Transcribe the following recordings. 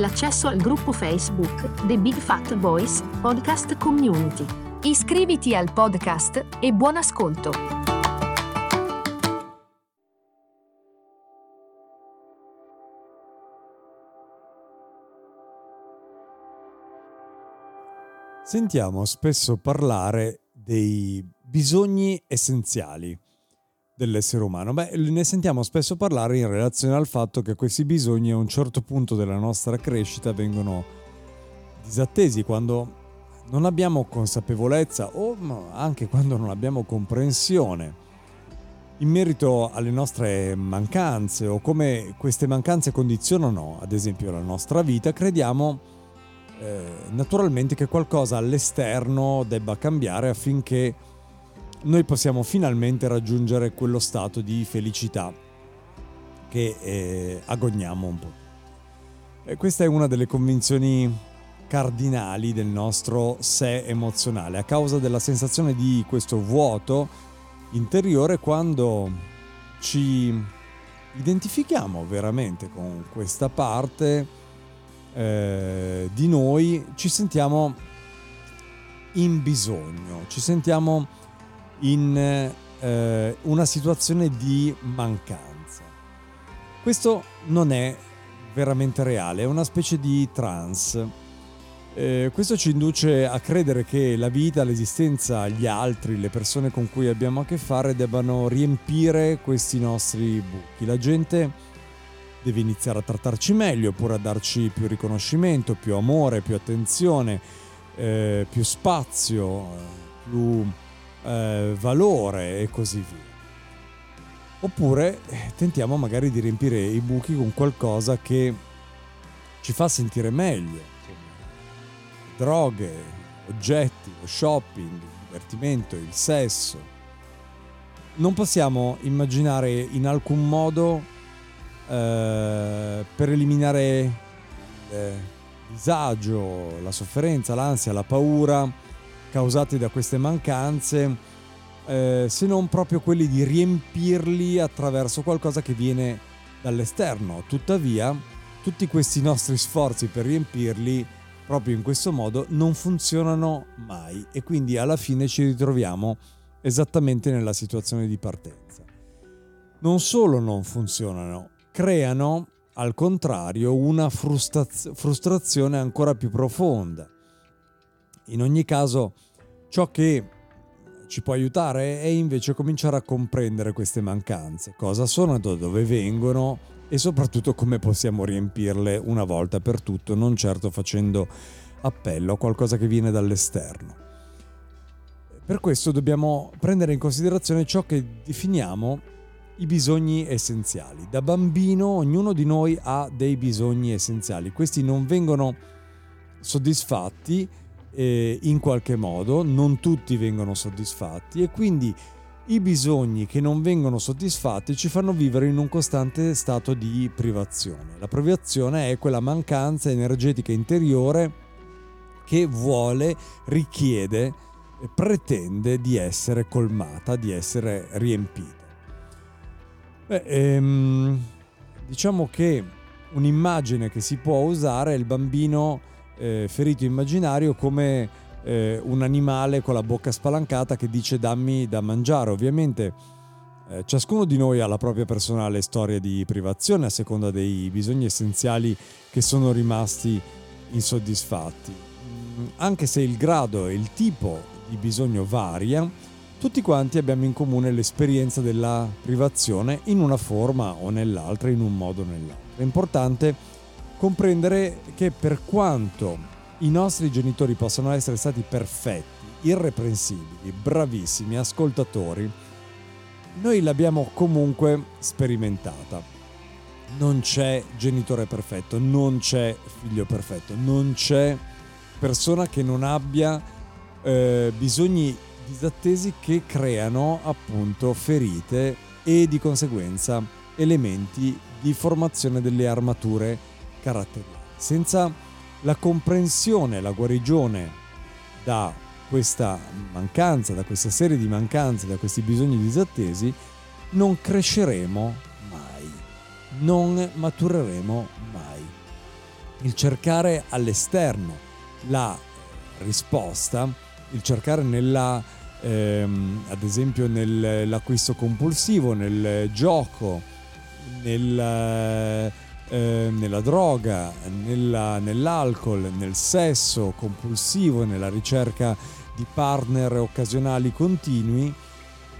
l'accesso al gruppo Facebook The Big Fat Voice Podcast Community. Iscriviti al podcast e buon ascolto! Sentiamo spesso parlare dei bisogni essenziali dell'essere umano. Beh, ne sentiamo spesso parlare in relazione al fatto che questi bisogni a un certo punto della nostra crescita vengono disattesi quando non abbiamo consapevolezza o anche quando non abbiamo comprensione in merito alle nostre mancanze o come queste mancanze condizionano ad esempio la nostra vita, crediamo eh, naturalmente che qualcosa all'esterno debba cambiare affinché noi possiamo finalmente raggiungere quello stato di felicità che eh, agogniamo un po'. E questa è una delle convinzioni cardinali del nostro sé emozionale, a causa della sensazione di questo vuoto interiore quando ci identifichiamo veramente con questa parte eh, di noi ci sentiamo in bisogno, ci sentiamo in eh, una situazione di mancanza. Questo non è veramente reale, è una specie di trance. Eh, questo ci induce a credere che la vita, l'esistenza, gli altri, le persone con cui abbiamo a che fare debbano riempire questi nostri buchi. La gente devi iniziare a trattarci meglio oppure a darci più riconoscimento, più amore, più attenzione, eh, più spazio, più eh, valore e così via. Oppure eh, tentiamo magari di riempire i buchi con qualcosa che ci fa sentire meglio. Droghe, oggetti, lo shopping, il divertimento, il sesso. Non possiamo immaginare in alcun modo eh, per eliminare il eh, disagio, la sofferenza, l'ansia, la paura causati da queste mancanze, eh, se non proprio quelli di riempirli attraverso qualcosa che viene dall'esterno. Tuttavia, tutti questi nostri sforzi per riempirli proprio in questo modo non funzionano mai e quindi alla fine ci ritroviamo esattamente nella situazione di partenza. Non solo non funzionano, creano al contrario una frustraz- frustrazione ancora più profonda. In ogni caso, ciò che ci può aiutare è invece cominciare a comprendere queste mancanze, cosa sono, da dove vengono e soprattutto come possiamo riempirle una volta per tutto, non certo facendo appello a qualcosa che viene dall'esterno. Per questo dobbiamo prendere in considerazione ciò che definiamo i bisogni essenziali. Da bambino ognuno di noi ha dei bisogni essenziali. Questi non vengono soddisfatti eh, in qualche modo, non tutti vengono soddisfatti e quindi i bisogni che non vengono soddisfatti ci fanno vivere in un costante stato di privazione. La privazione è quella mancanza energetica interiore che vuole, richiede, pretende di essere colmata, di essere riempita. Beh, ehm, diciamo che un'immagine che si può usare è il bambino eh, ferito immaginario come eh, un animale con la bocca spalancata che dice dammi da mangiare. Ovviamente eh, ciascuno di noi ha la propria personale storia di privazione a seconda dei bisogni essenziali che sono rimasti insoddisfatti. Mm, anche se il grado e il tipo di bisogno varia, tutti quanti abbiamo in comune l'esperienza della privazione in una forma o nell'altra, in un modo o nell'altro. È importante comprendere che per quanto i nostri genitori possano essere stati perfetti, irreprensibili, bravissimi, ascoltatori, noi l'abbiamo comunque sperimentata. non c'è genitore perfetto, non c'è figlio perfetto, non c'è persona che non abbia eh, bisogni disattesi che creano appunto ferite e di conseguenza elementi di formazione delle armature caratteriali. Senza la comprensione, la guarigione da questa mancanza, da questa serie di mancanze, da questi bisogni disattesi, non cresceremo mai, non matureremo mai. Il cercare all'esterno la risposta, il cercare nella, ehm, ad esempio nell'acquisto compulsivo, nel gioco, nel eh, nella droga, nella, nell'alcol, nel sesso compulsivo, nella ricerca di partner occasionali continui,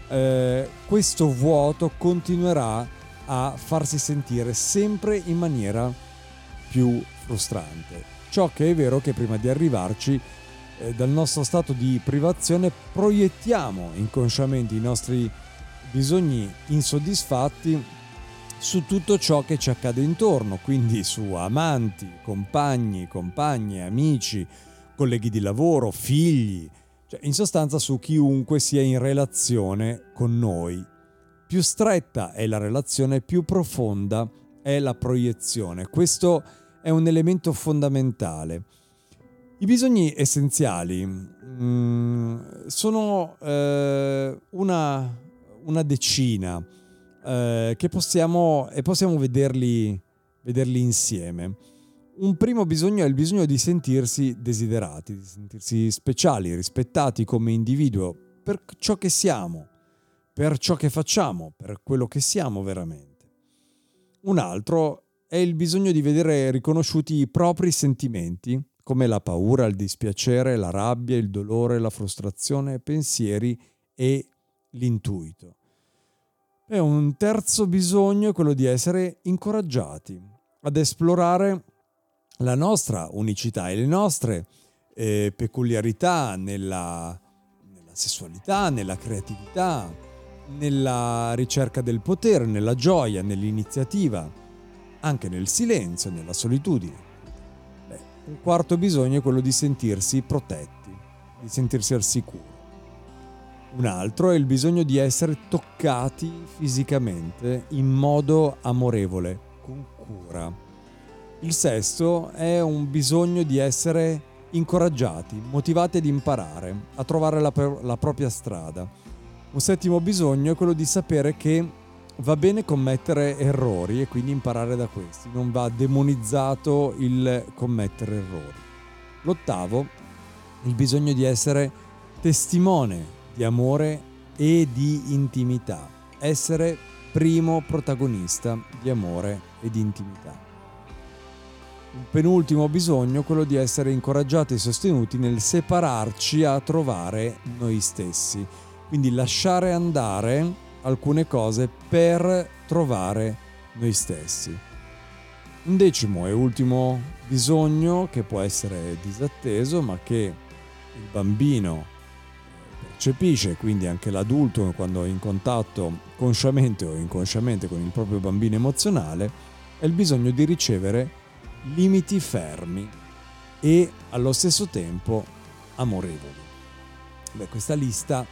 eh, questo vuoto continuerà a farsi sentire sempre in maniera più frustrante. Ciò che è vero che prima di arrivarci eh, dal nostro stato di privazione proiettiamo inconsciamente i nostri bisogni insoddisfatti su tutto ciò che ci accade intorno, quindi su amanti, compagni, compagne, amici, colleghi di lavoro, figli, cioè in sostanza su chiunque sia in relazione con noi. Più stretta è la relazione, più profonda è la proiezione. Questo è un elemento fondamentale. I bisogni essenziali mm, sono eh, una, una decina eh, che possiamo, e possiamo vederli, vederli insieme. Un primo bisogno è il bisogno di sentirsi desiderati, di sentirsi speciali, rispettati come individuo per ciò che siamo, per ciò che facciamo, per quello che siamo veramente. Un altro è il bisogno di vedere riconosciuti i propri sentimenti, come la paura, il dispiacere, la rabbia, il dolore, la frustrazione, pensieri e l'intuito. E un terzo bisogno è quello di essere incoraggiati ad esplorare la nostra unicità e le nostre eh, peculiarità nella, nella sessualità, nella creatività, nella ricerca del potere, nella gioia, nell'iniziativa, anche nel silenzio, nella solitudine. Beh, un quarto bisogno è quello di sentirsi protetti, di sentirsi al sicuro. Un altro è il bisogno di essere toccati fisicamente in modo amorevole, con cura. Il sesto è un bisogno di essere incoraggiati, motivati ad imparare, a trovare la, la propria strada. Un settimo bisogno è quello di sapere che va bene commettere errori e quindi imparare da questi, non va demonizzato il commettere errori. L'ottavo, il bisogno di essere testimone di amore e di intimità. Essere primo protagonista di amore e di intimità. Un penultimo bisogno, quello di essere incoraggiati e sostenuti nel separarci a trovare noi stessi. Quindi lasciare andare alcune cose per trovare noi stessi. Un decimo e ultimo bisogno che può essere disatteso ma che il bambino percepisce, quindi anche l'adulto quando è in contatto consciamente o inconsciamente con il proprio bambino emozionale, è il bisogno di ricevere limiti fermi e allo stesso tempo amorevoli. Beh, questa lista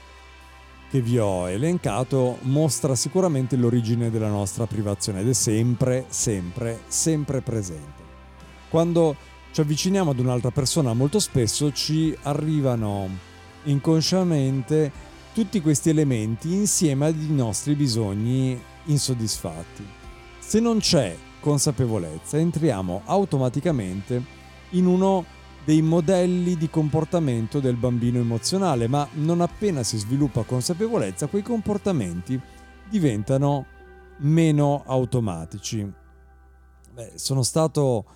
che vi ho elencato mostra sicuramente l'origine della nostra privazione ed è sempre, sempre, sempre presente. Quando ci avviciniamo ad un'altra persona molto spesso ci arrivano inconsciamente tutti questi elementi insieme ai nostri bisogni insoddisfatti. Se non c'è consapevolezza, entriamo automaticamente in uno dei modelli di comportamento del bambino emozionale, ma non appena si sviluppa consapevolezza, quei comportamenti diventano meno automatici. Beh, sono stato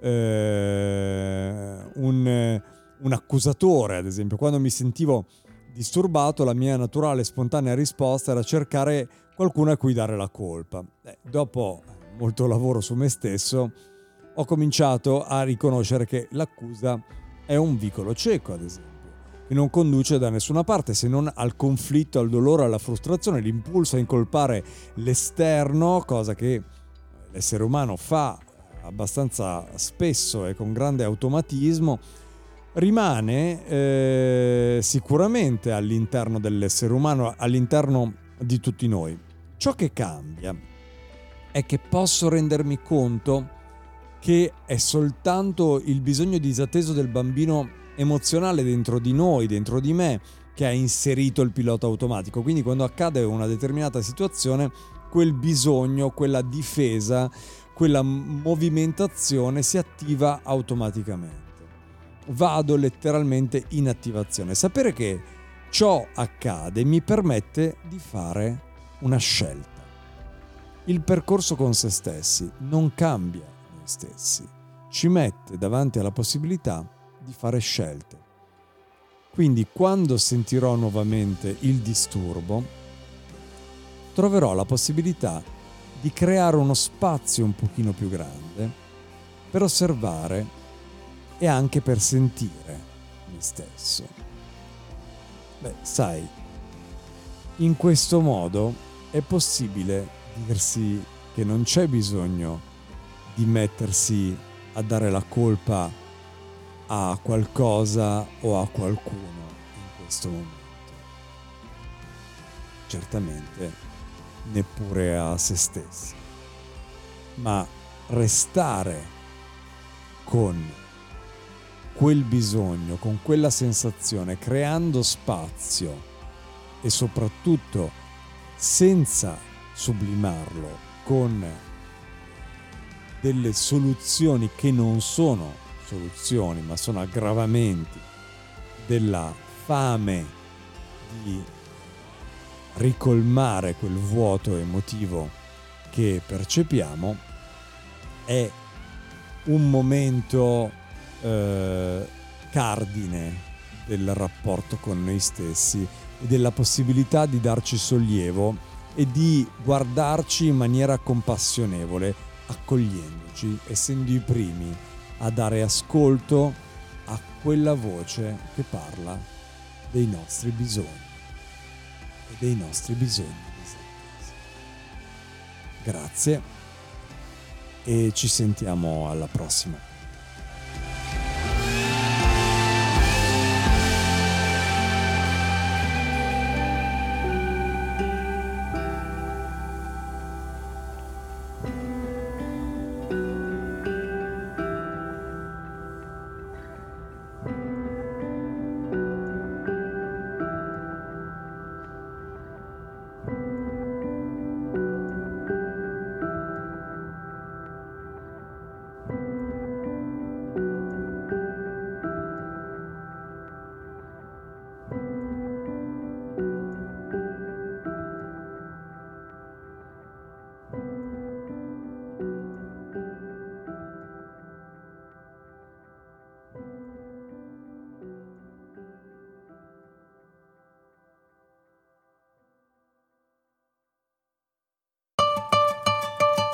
eh, un un accusatore, ad esempio, quando mi sentivo disturbato, la mia naturale e spontanea risposta era cercare qualcuno a cui dare la colpa. Eh, dopo molto lavoro su me stesso, ho cominciato a riconoscere che l'accusa è un vicolo cieco, ad esempio, che non conduce da nessuna parte se non al conflitto, al dolore, alla frustrazione, l'impulso a incolpare l'esterno, cosa che l'essere umano fa abbastanza spesso e con grande automatismo, rimane eh, sicuramente all'interno dell'essere umano, all'interno di tutti noi. Ciò che cambia è che posso rendermi conto che è soltanto il bisogno disatteso del bambino emozionale dentro di noi, dentro di me, che ha inserito il pilota automatico. Quindi quando accade una determinata situazione, quel bisogno, quella difesa, quella movimentazione si attiva automaticamente. Vado letteralmente in attivazione. Sapere che ciò accade mi permette di fare una scelta. Il percorso con se stessi non cambia noi stessi, ci mette davanti alla possibilità di fare scelte. Quindi quando sentirò nuovamente il disturbo, troverò la possibilità di creare uno spazio un pochino più grande per osservare e anche per sentire me stesso. Beh, sai, in questo modo è possibile dirsi che non c'è bisogno di mettersi a dare la colpa a qualcosa o a qualcuno in questo momento. Certamente neppure a se stessi, ma restare con quel bisogno, con quella sensazione, creando spazio e soprattutto senza sublimarlo con delle soluzioni che non sono soluzioni, ma sono aggravamenti della fame di ricolmare quel vuoto emotivo che percepiamo è un momento eh, cardine del rapporto con noi stessi e della possibilità di darci sollievo e di guardarci in maniera compassionevole, accogliendoci, essendo i primi a dare ascolto a quella voce che parla dei nostri bisogni e dei nostri bisogni Grazie e ci sentiamo alla prossima.